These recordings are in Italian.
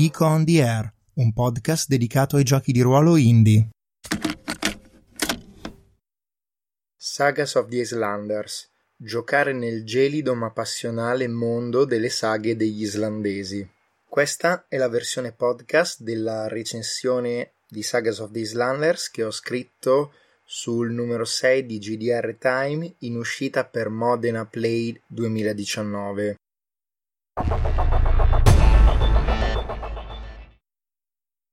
Geek on the Air, un podcast dedicato ai giochi di ruolo indie. Sagas of the Islanders. Giocare nel gelido ma passionale mondo delle saghe degli islandesi. Questa è la versione podcast della recensione di Sagas of the Islanders che ho scritto sul numero 6 di GDR Time in uscita per Modena Play 2019.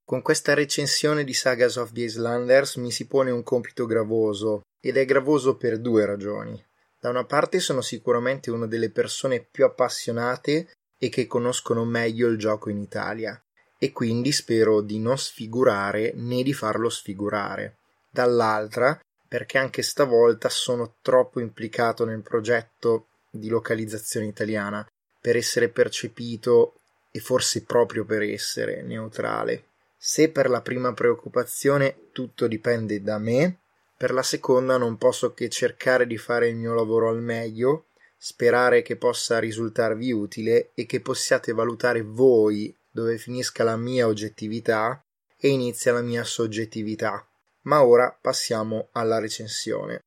Con questa recensione di Sagas of the Islanders mi si pone un compito gravoso, ed è gravoso per due ragioni. Da una parte sono sicuramente una delle persone più appassionate e che conoscono meglio il gioco in Italia, e quindi spero di non sfigurare né di farlo sfigurare dall'altra perché anche stavolta sono troppo implicato nel progetto di localizzazione italiana per essere percepito e forse proprio per essere neutrale. Se per la prima preoccupazione tutto dipende da me, per la seconda non posso che cercare di fare il mio lavoro al meglio, sperare che possa risultarvi utile e che possiate valutare voi dove finisca la mia oggettività e inizia la mia soggettività. Ma ora passiamo alla recensione.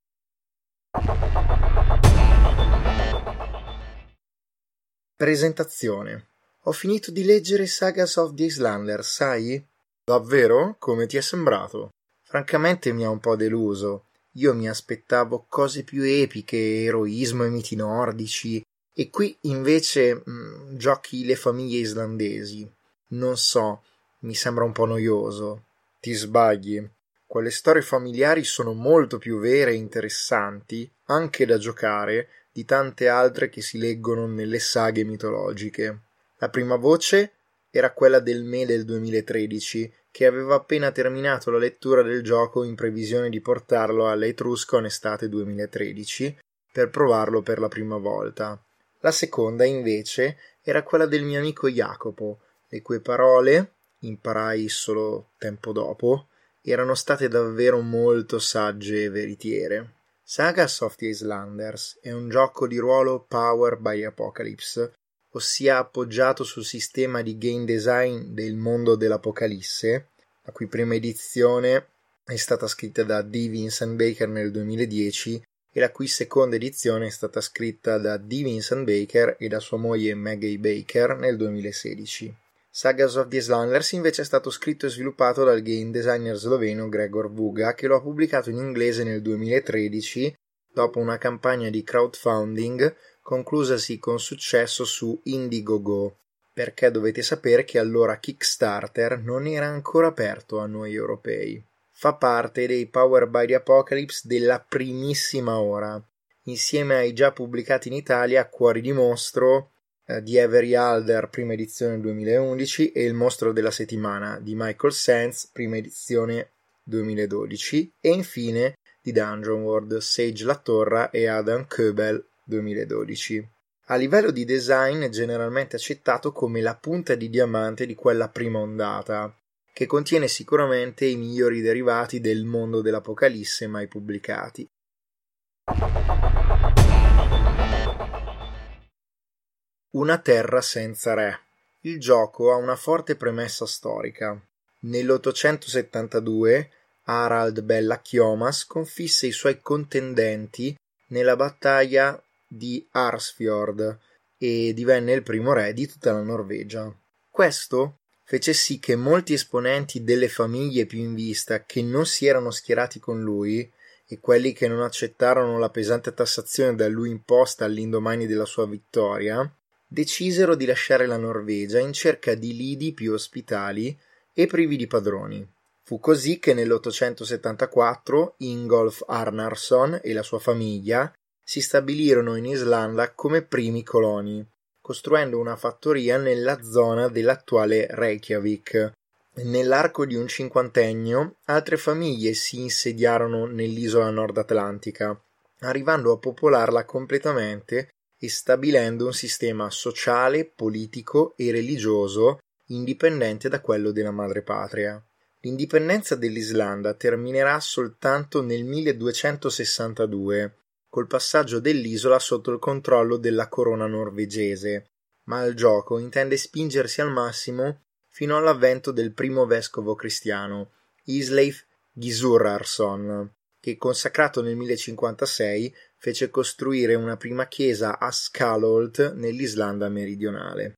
Presentazione. Ho finito di leggere Sagas of the Islander, sai? Davvero? Come ti è sembrato? Francamente mi ha un po' deluso. Io mi aspettavo cose più epiche, eroismo e miti nordici, e qui invece mh, mm, giochi le famiglie islandesi. Non so, mi sembra un po' noioso. Ti sbagli. Quelle storie familiari sono molto più vere e interessanti, anche da giocare, di tante altre che si leggono nelle saghe mitologiche. La prima voce era quella del me del 2013, che aveva appena terminato la lettura del gioco in previsione di portarlo all'Etruscon estate 2013 per provarlo per la prima volta. La seconda, invece, era quella del mio amico Jacopo, le cui parole imparai solo tempo dopo erano state davvero molto sagge e veritiere. Sagas of the Islanders è un gioco di ruolo Power by Apocalypse, ossia appoggiato sul sistema di game design del mondo dell'Apocalisse, la cui prima edizione è stata scritta da D. Vincent Baker nel 2010 e la cui seconda edizione è stata scritta da D. Vincent Baker e da sua moglie Maggie Baker nel 2016. Sagas of the Islanders invece è stato scritto e sviluppato dal game designer sloveno Gregor Vuga che lo ha pubblicato in inglese nel 2013 dopo una campagna di crowdfunding conclusasi con successo su Indiegogo perché dovete sapere che allora Kickstarter non era ancora aperto a noi europei. Fa parte dei Power by the Apocalypse della primissima ora, insieme ai già pubblicati in Italia Cuori di Mostro, eh, di Avery Alder, prima edizione 2011, e Il mostro della settimana di Michael Sands, prima edizione 2012, e infine di Dungeon World, Sage Latorra e Adam Köbel 2012. A livello di design è generalmente accettato come la punta di diamante di quella prima ondata, che contiene sicuramente i migliori derivati del mondo dell'Apocalisse mai pubblicati. Una terra senza re. Il gioco ha una forte premessa storica. Nell'872 Harald Bella Chioma sconfisse i suoi contendenti nella battaglia di Arsfjord e divenne il primo re di tutta la Norvegia. Questo fece sì che molti esponenti delle famiglie più in vista che non si erano schierati con lui e quelli che non accettarono la pesante tassazione da lui imposta all'indomani della sua vittoria decisero di lasciare la Norvegia in cerca di lidi più ospitali e privi di padroni. Fu così che nell'874 Ingolf Arnarsson e la sua famiglia si stabilirono in Islanda come primi coloni, costruendo una fattoria nella zona dell'attuale Reykjavik. Nell'arco di un cinquantennio altre famiglie si insediarono nell'isola nord atlantica, arrivando a popolarla completamente e stabilendo un sistema sociale, politico e religioso indipendente da quello della madrepatria. L'indipendenza dell'Islanda terminerà soltanto nel 1262, col passaggio dell'isola sotto il controllo della corona norvegese, ma il gioco intende spingersi al massimo fino all'avvento del primo vescovo cristiano, Isleif Gisurarson, che consacrato nel 1056 fece costruire una prima chiesa a Skálholt nell'Islanda meridionale.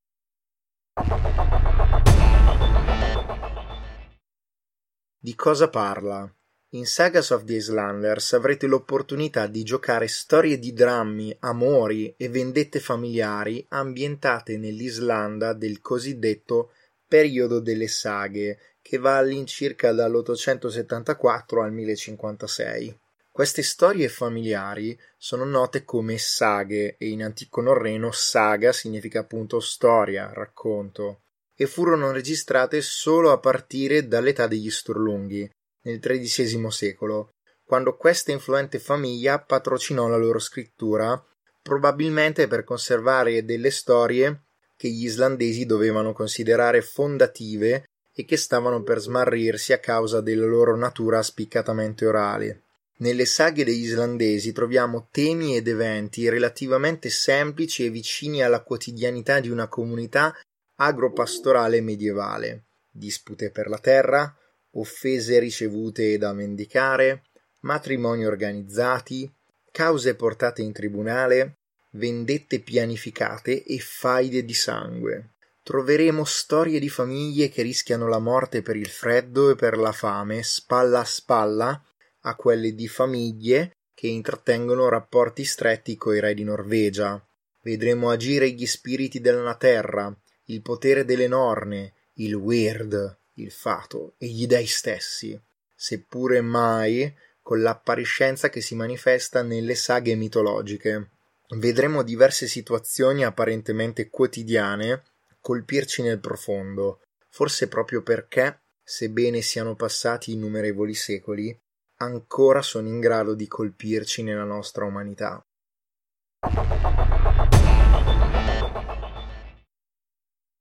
Di cosa parla? In Sagas of the Islanders avrete l'opportunità di giocare storie di drammi, amori e vendette familiari ambientate nell'Islanda del cosiddetto periodo delle saghe, che va all'incirca dall'874 al 1056. Queste storie familiari sono note come saghe e in antico norreno saga significa appunto storia, racconto e furono registrate solo a partire dall'età degli Sturlunghi, nel XIII secolo, quando questa influente famiglia patrocinò la loro scrittura, probabilmente per conservare delle storie che gli islandesi dovevano considerare fondative e che stavano per smarrirsi a causa della loro natura spiccatamente orale. Nelle saghe degli islandesi troviamo temi ed eventi relativamente semplici e vicini alla quotidianità di una comunità agropastorale medievale, dispute per la terra, offese ricevute da mendicare, matrimoni organizzati, cause portate in tribunale, vendette pianificate e faide di sangue. Troveremo storie di famiglie che rischiano la morte per il freddo e per la fame, spalla a spalla, a quelle di famiglie che intrattengono rapporti stretti coi re di Norvegia. Vedremo agire gli spiriti della terra, il potere delle norne, il weird, il fato e gli dei stessi, seppure mai con l'appariscenza che si manifesta nelle saghe mitologiche. Vedremo diverse situazioni apparentemente quotidiane colpirci nel profondo, forse proprio perché, sebbene siano passati innumerevoli secoli, ancora sono in grado di colpirci nella nostra umanità.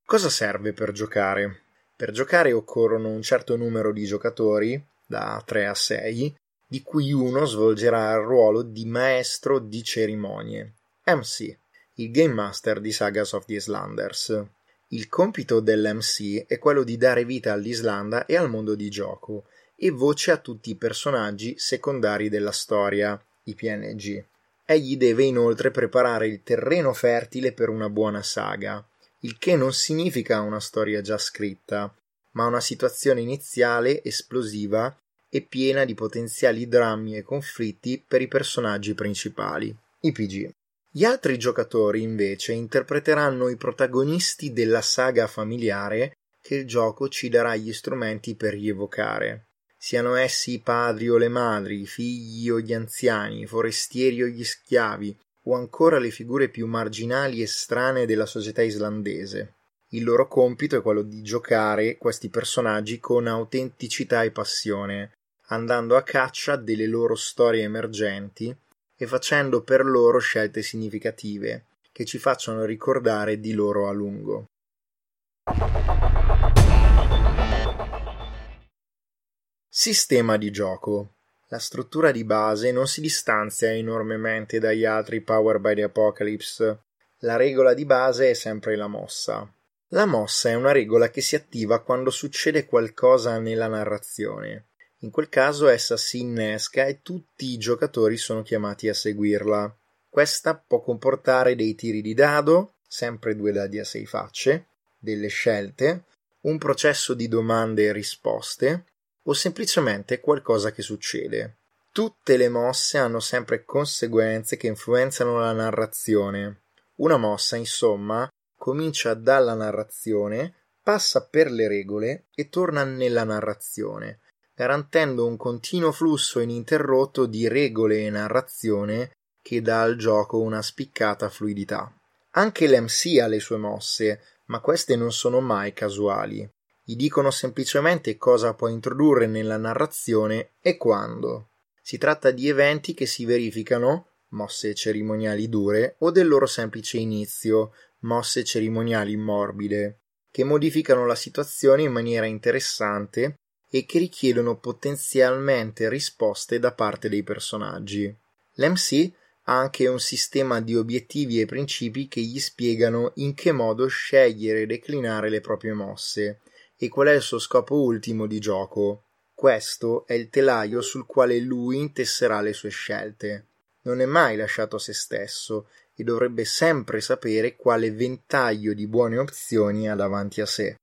Cosa serve per giocare? Per giocare occorrono un certo numero di giocatori, da 3 a 6, di cui uno svolgerà il ruolo di maestro di cerimonie, MC, il Game Master di Sagas of the Islanders. Il compito dell'MC è quello di dare vita all'Islanda e al mondo di gioco, e voce a tutti i personaggi secondari della storia, i PNG. Egli deve inoltre preparare il terreno fertile per una buona saga, il che non significa una storia già scritta, ma una situazione iniziale esplosiva e piena di potenziali drammi e conflitti per i personaggi principali, i PG. Gli altri giocatori invece interpreteranno i protagonisti della saga familiare che il gioco ci darà gli strumenti per rievocare. Siano essi i padri o le madri, i figli o gli anziani, i forestieri o gli schiavi, o ancora le figure più marginali e strane della società islandese. Il loro compito è quello di giocare questi personaggi con autenticità e passione, andando a caccia delle loro storie emergenti e facendo per loro scelte significative che ci facciano ricordare di loro a lungo. Sistema di gioco la struttura di base non si distanzia enormemente dagli altri Power by the Apocalypse. La regola di base è sempre la mossa. La mossa è una regola che si attiva quando succede qualcosa nella narrazione. In quel caso essa si innesca e tutti i giocatori sono chiamati a seguirla. Questa può comportare dei tiri di dado, sempre due dadi a sei facce, delle scelte, un processo di domande e risposte, o semplicemente qualcosa che succede. Tutte le mosse hanno sempre conseguenze che influenzano la narrazione. Una mossa, insomma, comincia dalla narrazione, passa per le regole e torna nella narrazione, garantendo un continuo flusso ininterrotto di regole e narrazione che dà al gioco una spiccata fluidità. Anche l'MC ha le sue mosse, ma queste non sono mai casuali gli dicono semplicemente cosa può introdurre nella narrazione e quando. Si tratta di eventi che si verificano, mosse cerimoniali dure, o del loro semplice inizio, mosse cerimoniali morbide, che modificano la situazione in maniera interessante e che richiedono potenzialmente risposte da parte dei personaggi. L'MC ha anche un sistema di obiettivi e principi che gli spiegano in che modo scegliere e declinare le proprie mosse e qual è il suo scopo ultimo di gioco. Questo è il telaio sul quale lui intesserà le sue scelte. Non è mai lasciato a se stesso e dovrebbe sempre sapere quale ventaglio di buone opzioni ha davanti a sé.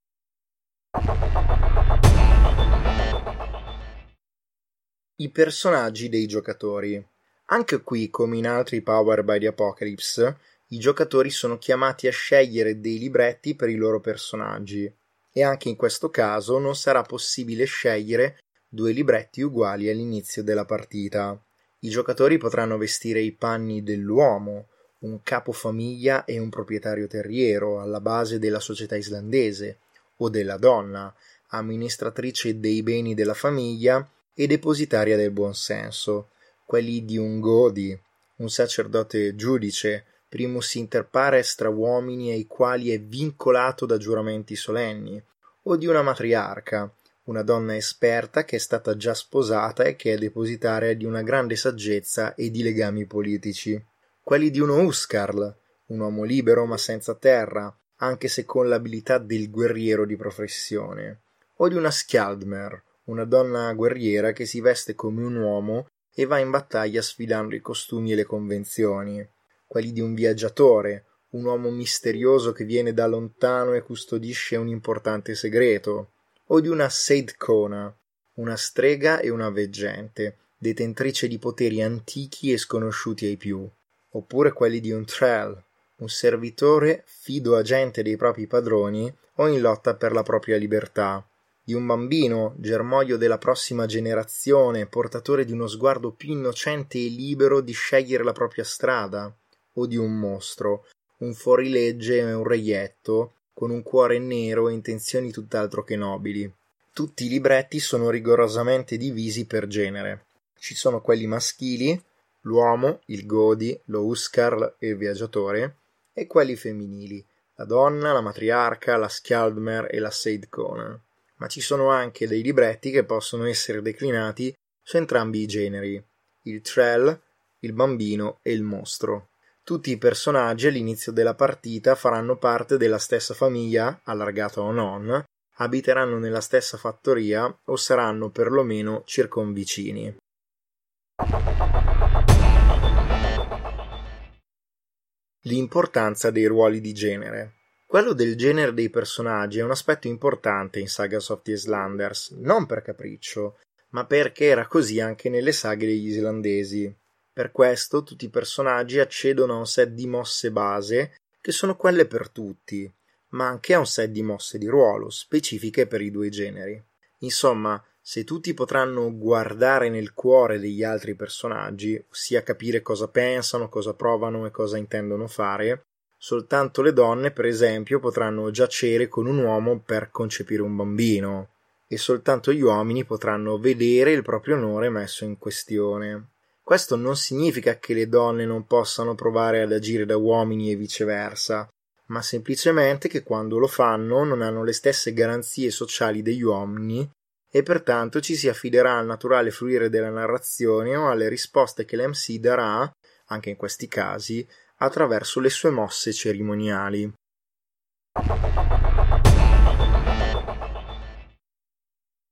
I personaggi dei giocatori. Anche qui, come in altri Power by the Apocalypse, i giocatori sono chiamati a scegliere dei libretti per i loro personaggi, e anche in questo caso non sarà possibile scegliere due libretti uguali all'inizio della partita. I giocatori potranno vestire i panni dell'uomo, un capofamiglia e un proprietario terriero alla base della società islandese, o della donna, amministratrice dei beni della famiglia e depositaria del buonsenso, quelli di un Godi, un sacerdote giudice, primus inter pares tra uomini ai quali è vincolato da giuramenti solenni, o di una matriarca, una donna esperta che è stata già sposata e che è depositaria di una grande saggezza e di legami politici, quelli di uno Uskarl, un uomo libero ma senza terra, anche se con l'abilità del guerriero di professione, o di una Skjaldmer, una donna guerriera che si veste come un uomo e va in battaglia sfidando i costumi e le convenzioni, quelli di un viaggiatore, un uomo misterioso che viene da lontano e custodisce un importante segreto, o di una Seidkona, una strega e una veggente, detentrice di poteri antichi e sconosciuti ai più, oppure quelli di un Trell, un servitore fido agente dei propri padroni o in lotta per la propria libertà, di un bambino, germoglio della prossima generazione, portatore di uno sguardo più innocente e libero di scegliere la propria strada, o di un mostro, un fuorilegge e un reietto, con un cuore nero e intenzioni tutt'altro che nobili. Tutti i libretti sono rigorosamente divisi per genere. Ci sono quelli maschili, l'uomo, il Godi, lo Uskarl e il viaggiatore, e quelli femminili, la donna, la matriarca, la Skjaldmer e la Seid Conan ma ci sono anche dei libretti che possono essere declinati su entrambi i generi, il Trell, il bambino e il mostro. Tutti i personaggi all'inizio della partita faranno parte della stessa famiglia, allargata o non, abiteranno nella stessa fattoria o saranno perlomeno circonvicini. L'importanza dei ruoli di genere. Quello del genere dei personaggi è un aspetto importante in Sagas of the Islanders, non per capriccio, ma perché era così anche nelle saghe degli islandesi. Per questo tutti i personaggi accedono a un set di mosse base, che sono quelle per tutti, ma anche a un set di mosse di ruolo, specifiche per i due generi. Insomma, se tutti potranno guardare nel cuore degli altri personaggi, ossia capire cosa pensano, cosa provano e cosa intendono fare, Soltanto le donne, per esempio, potranno giacere con un uomo per concepire un bambino, e soltanto gli uomini potranno vedere il proprio onore messo in questione. Questo non significa che le donne non possano provare ad agire da uomini e viceversa, ma semplicemente che quando lo fanno non hanno le stesse garanzie sociali degli uomini e pertanto ci si affiderà al naturale fluire della narrazione o alle risposte che l'MC darà, anche in questi casi, attraverso le sue mosse cerimoniali.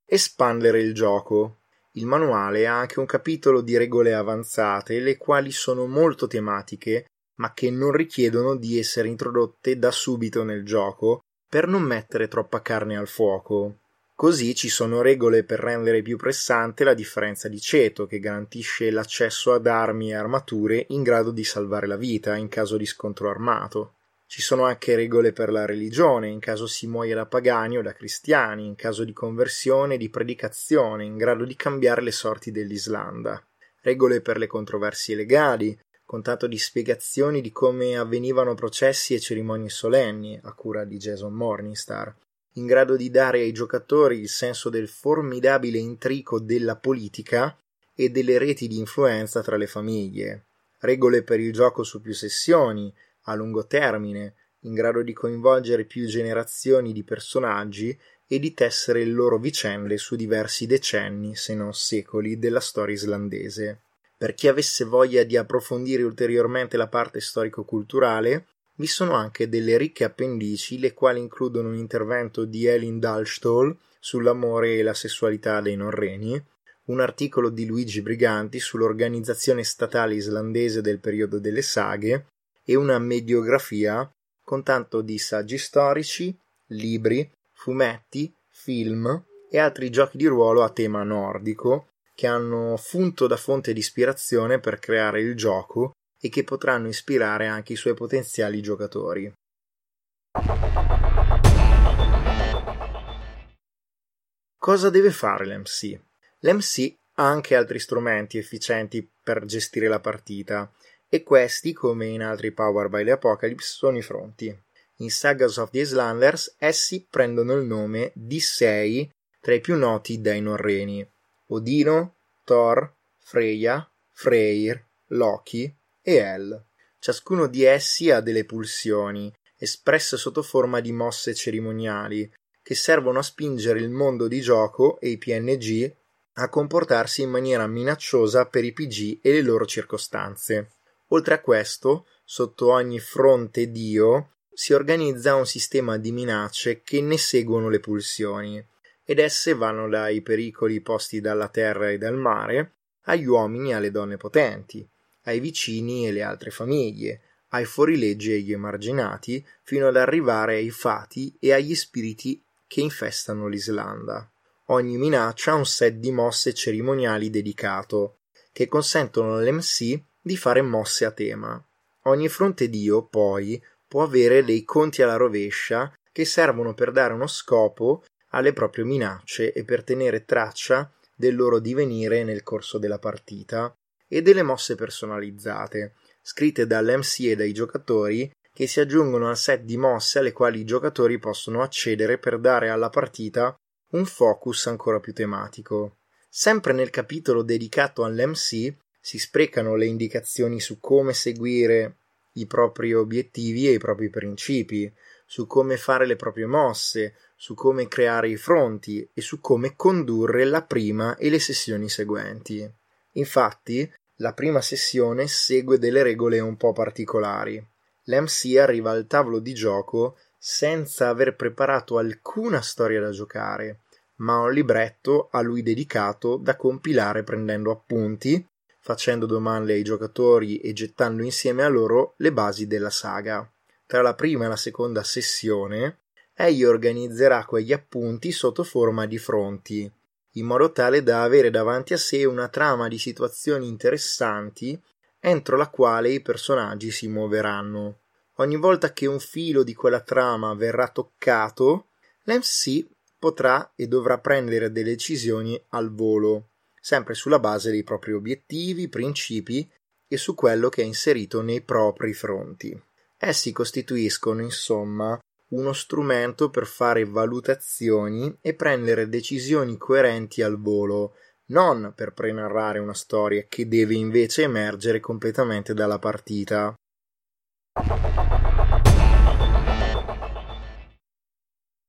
Espandere il gioco. Il manuale ha anche un capitolo di regole avanzate, le quali sono molto tematiche, ma che non richiedono di essere introdotte da subito nel gioco per non mettere troppa carne al fuoco. Così ci sono regole per rendere più pressante la differenza di ceto, che garantisce l'accesso ad armi e armature in grado di salvare la vita in caso di scontro armato. Ci sono anche regole per la religione, in caso si muoia da pagani o da cristiani, in caso di conversione e di predicazione, in grado di cambiare le sorti dell'Islanda. Regole per le controversie legali, con tanto di spiegazioni di come avvenivano processi e cerimonie solenni, a cura di Jason Morningstar, in grado di dare ai giocatori il senso del formidabile intrico della politica e delle reti di influenza tra le famiglie, regole per il gioco su più sessioni, a lungo termine, in grado di coinvolgere più generazioni di personaggi e di tessere le loro vicende su diversi decenni, se non secoli, della storia islandese. Per chi avesse voglia di approfondire ulteriormente la parte storico-culturale, vi sono anche delle ricche appendici, le quali includono un intervento di Elin Dalstol sull'amore e la sessualità dei norreni, un articolo di Luigi Briganti sull'organizzazione statale islandese del periodo delle saghe e una mediografia con tanto di saggi storici, libri, fumetti, film e altri giochi di ruolo a tema nordico che hanno funto da fonte di ispirazione per creare il gioco e che potranno ispirare anche i suoi potenziali giocatori. Cosa deve fare l'MC? L'MC ha anche altri strumenti efficienti per gestire la partita e questi, come in altri Power by the Apocalypse, sono i fronti. In Sagas of the Islanders essi prendono il nome di sei tra i più noti dei norreni: Odino, Thor, Freya, Freyr, Loki e El. Ciascuno di essi ha delle pulsioni, espresse sotto forma di mosse cerimoniali, che servono a spingere il mondo di gioco e i PNG a comportarsi in maniera minacciosa per i PG e le loro circostanze. Oltre a questo, sotto ogni fronte Dio si organizza un sistema di minacce che ne seguono le pulsioni, ed esse vanno dai pericoli posti dalla terra e dal mare, agli uomini e alle donne potenti, ai vicini e le altre famiglie, ai fuorilegge e agli emarginati, fino ad arrivare ai fati e agli spiriti che infestano l'Islanda. Ogni minaccia ha un set di mosse cerimoniali dedicato, che consentono all'MC di fare mosse a tema. Ogni fronte dio, poi, può avere dei conti alla rovescia che servono per dare uno scopo alle proprie minacce e per tenere traccia del loro divenire nel corso della partita e delle mosse personalizzate, scritte dall'MC e dai giocatori, che si aggiungono al set di mosse alle quali i giocatori possono accedere per dare alla partita un focus ancora più tematico. Sempre nel capitolo dedicato all'MC si sprecano le indicazioni su come seguire i propri obiettivi e i propri principi, su come fare le proprie mosse, su come creare i fronti e su come condurre la prima e le sessioni seguenti. Infatti, la prima sessione segue delle regole un po' particolari. L'MC arriva al tavolo di gioco senza aver preparato alcuna storia da giocare, ma un libretto a lui dedicato da compilare prendendo appunti, facendo domande ai giocatori e gettando insieme a loro le basi della saga. Tra la prima e la seconda sessione, egli organizzerà quegli appunti sotto forma di fronti, in modo tale da avere davanti a sé una trama di situazioni interessanti entro la quale i personaggi si muoveranno. Ogni volta che un filo di quella trama verrà toccato, l'MC potrà e dovrà prendere delle decisioni al volo, sempre sulla base dei propri obiettivi, principi e su quello che è inserito nei propri fronti. Essi costituiscono, insomma, uno strumento per fare valutazioni e prendere decisioni coerenti al volo, non per prenarrare una storia che deve invece emergere completamente dalla partita.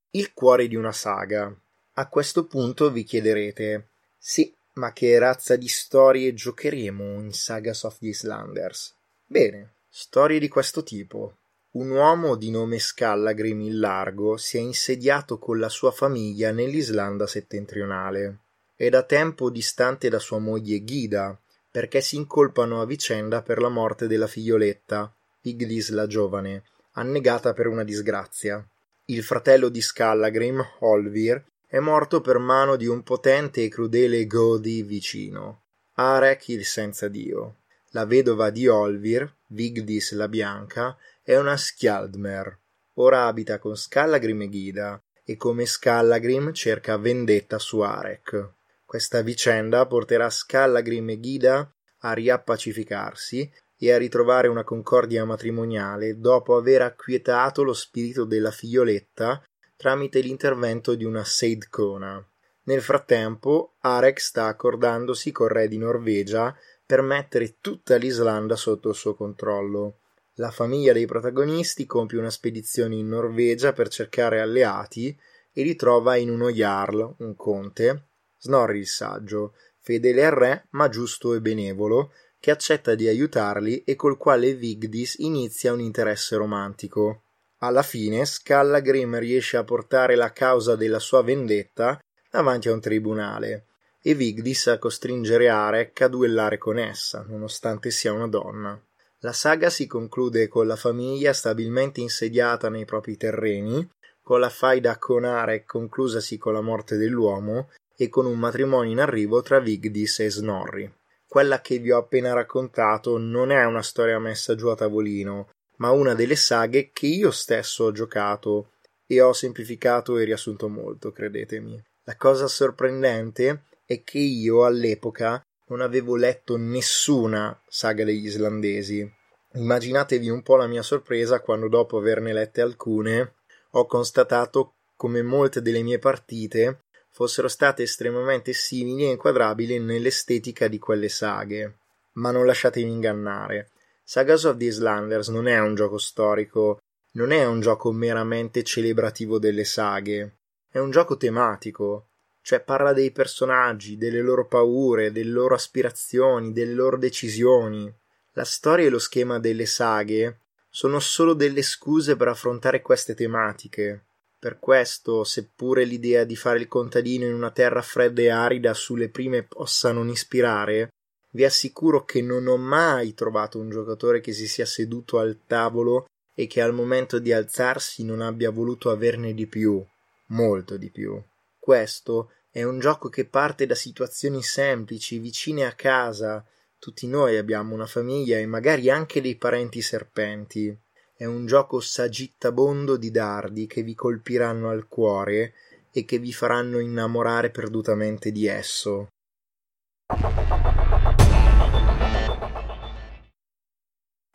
Il cuore di una saga. A questo punto vi chiederete: sì, ma che razza di storie giocheremo in Sagas of the Islanders? Bene, storie di questo tipo un uomo di nome Scallagrim il Largo si è insediato con la sua famiglia nell'Islanda settentrionale. È da tempo distante da sua moglie Ghida, perché si incolpano a vicenda per la morte della figlioletta, Vigdis la giovane, annegata per una disgrazia. Il fratello di Scallagrim, Olvir, è morto per mano di un potente e crudele Godi vicino, Arek il senza dio. La vedova di Olvir, Vigdis la bianca, è una Skjaldmer. Ora abita con Skallagrim e Ghida, e come Skallagrim cerca vendetta su Arek. Questa vicenda porterà Skallagrim e Ghida a riappacificarsi e a ritrovare una concordia matrimoniale dopo aver acquietato lo spirito della figlioletta tramite l'intervento di una Seidkona. Nel frattempo, Arek sta accordandosi col re di Norvegia per mettere tutta l'Islanda sotto il suo controllo. La famiglia dei protagonisti compie una spedizione in Norvegia per cercare alleati e li trova in uno jarl, un conte, Snorri il saggio, fedele al re ma giusto e benevolo, che accetta di aiutarli e col quale Vigdis inizia un interesse romantico. Alla fine Scallagrim riesce a portare la causa della sua vendetta davanti a un tribunale e Vigdis a costringere Arek a duellare con essa, nonostante sia una donna. La saga si conclude con la famiglia stabilmente insediata nei propri terreni, con la faida con Arek conclusasi con la morte dell'uomo e con un matrimonio in arrivo tra Vigdis e Snorri. Quella che vi ho appena raccontato non è una storia messa giù a tavolino, ma una delle saghe che io stesso ho giocato e ho semplificato e riassunto molto, credetemi. La cosa sorprendente è che io all'epoca non avevo letto nessuna saga degli islandesi. Immaginatevi un po' la mia sorpresa quando dopo averne lette alcune ho constatato come molte delle mie partite fossero state estremamente simili e inquadrabili nell'estetica di quelle saghe. Ma non lasciatemi ingannare. Sagas of the Islanders non è un gioco storico, non è un gioco meramente celebrativo delle saghe, è un gioco tematico, cioè parla dei personaggi, delle loro paure, delle loro aspirazioni, delle loro decisioni. La storia e lo schema delle saghe sono solo delle scuse per affrontare queste tematiche. Per questo, seppure l'idea di fare il contadino in una terra fredda e arida sulle prime possa non ispirare, vi assicuro che non ho mai trovato un giocatore che si sia seduto al tavolo e che al momento di alzarsi non abbia voluto averne di più, molto di più. Questo è un gioco che parte da situazioni semplici, vicine a casa. Tutti noi abbiamo una famiglia e magari anche dei parenti serpenti. È un gioco sagittabondo di dardi che vi colpiranno al cuore e che vi faranno innamorare perdutamente di esso.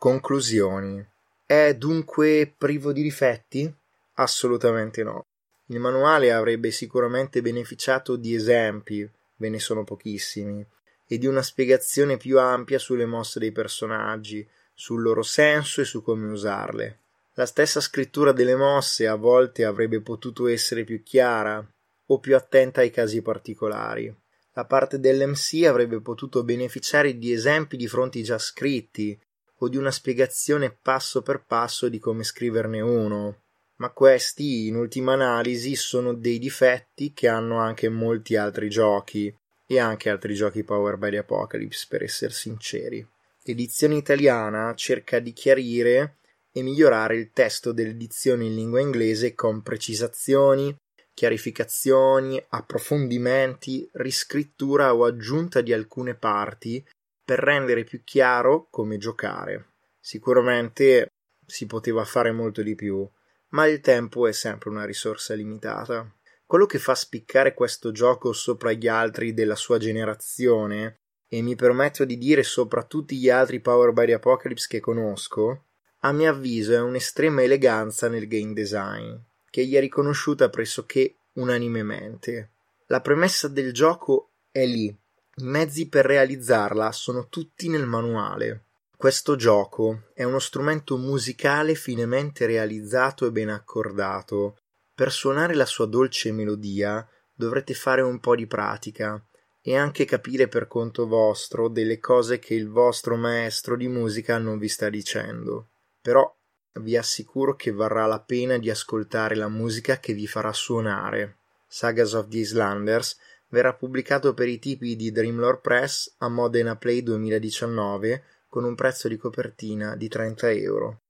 Conclusioni. È dunque privo di difetti? Assolutamente no. Il manuale avrebbe sicuramente beneficiato di esempi, ve ne sono pochissimi, e di una spiegazione più ampia sulle mosse dei personaggi, sul loro senso e su come usarle. La stessa scrittura delle mosse a volte avrebbe potuto essere più chiara o più attenta ai casi particolari. La parte dell'MC avrebbe potuto beneficiare di esempi di fronti già scritti o di una spiegazione passo per passo di come scriverne uno. Ma questi, in ultima analisi, sono dei difetti che hanno anche molti altri giochi e anche altri giochi Power by the Apocalypse, per essere sinceri. L'edizione italiana cerca di chiarire e migliorare il testo dell'edizione in lingua inglese con precisazioni, chiarificazioni, approfondimenti, riscrittura o aggiunta di alcune parti per rendere più chiaro come giocare. Sicuramente si poteva fare molto di più, ma il tempo è sempre una risorsa limitata. Quello che fa spiccare questo gioco sopra gli altri della sua generazione e mi permetto di dire sopra tutti gli altri Power by the Apocalypse che conosco, a mio avviso è un'estrema eleganza nel game design, che gli è riconosciuta pressoché unanimemente. La premessa del gioco è lì, i mezzi per realizzarla sono tutti nel manuale. Questo gioco è uno strumento musicale finemente realizzato e ben accordato. Per suonare la sua dolce melodia dovrete fare un po' di pratica e anche capire per conto vostro delle cose che il vostro maestro di musica non vi sta dicendo. Però vi assicuro che varrà la pena di ascoltare la musica che vi farà suonare. Sagas of the Islanders verrà pubblicato per i tipi di Dreamlore Press a Modena Play 2019 con un prezzo di copertina di 30 euro.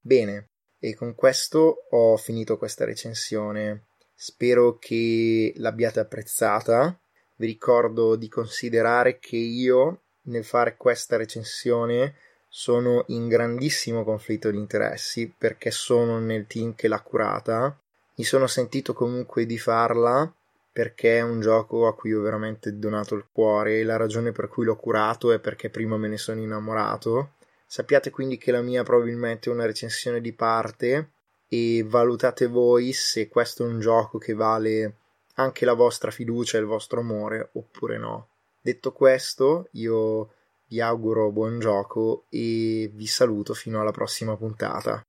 Bene, e con questo ho finito questa recensione. Spero che l'abbiate apprezzata. Vi ricordo di considerare che io nel fare questa recensione sono in grandissimo conflitto di interessi perché sono nel team che l'ha curata. Mi sono sentito comunque di farla perché è un gioco a cui ho veramente donato il cuore e la ragione per cui l'ho curato è perché prima me ne sono innamorato Sappiate quindi che la mia probabilmente è una recensione di parte e valutate voi se questo è un gioco che vale anche la vostra fiducia e il vostro amore oppure no. Detto questo, io vi auguro buon gioco e vi saluto fino alla prossima puntata.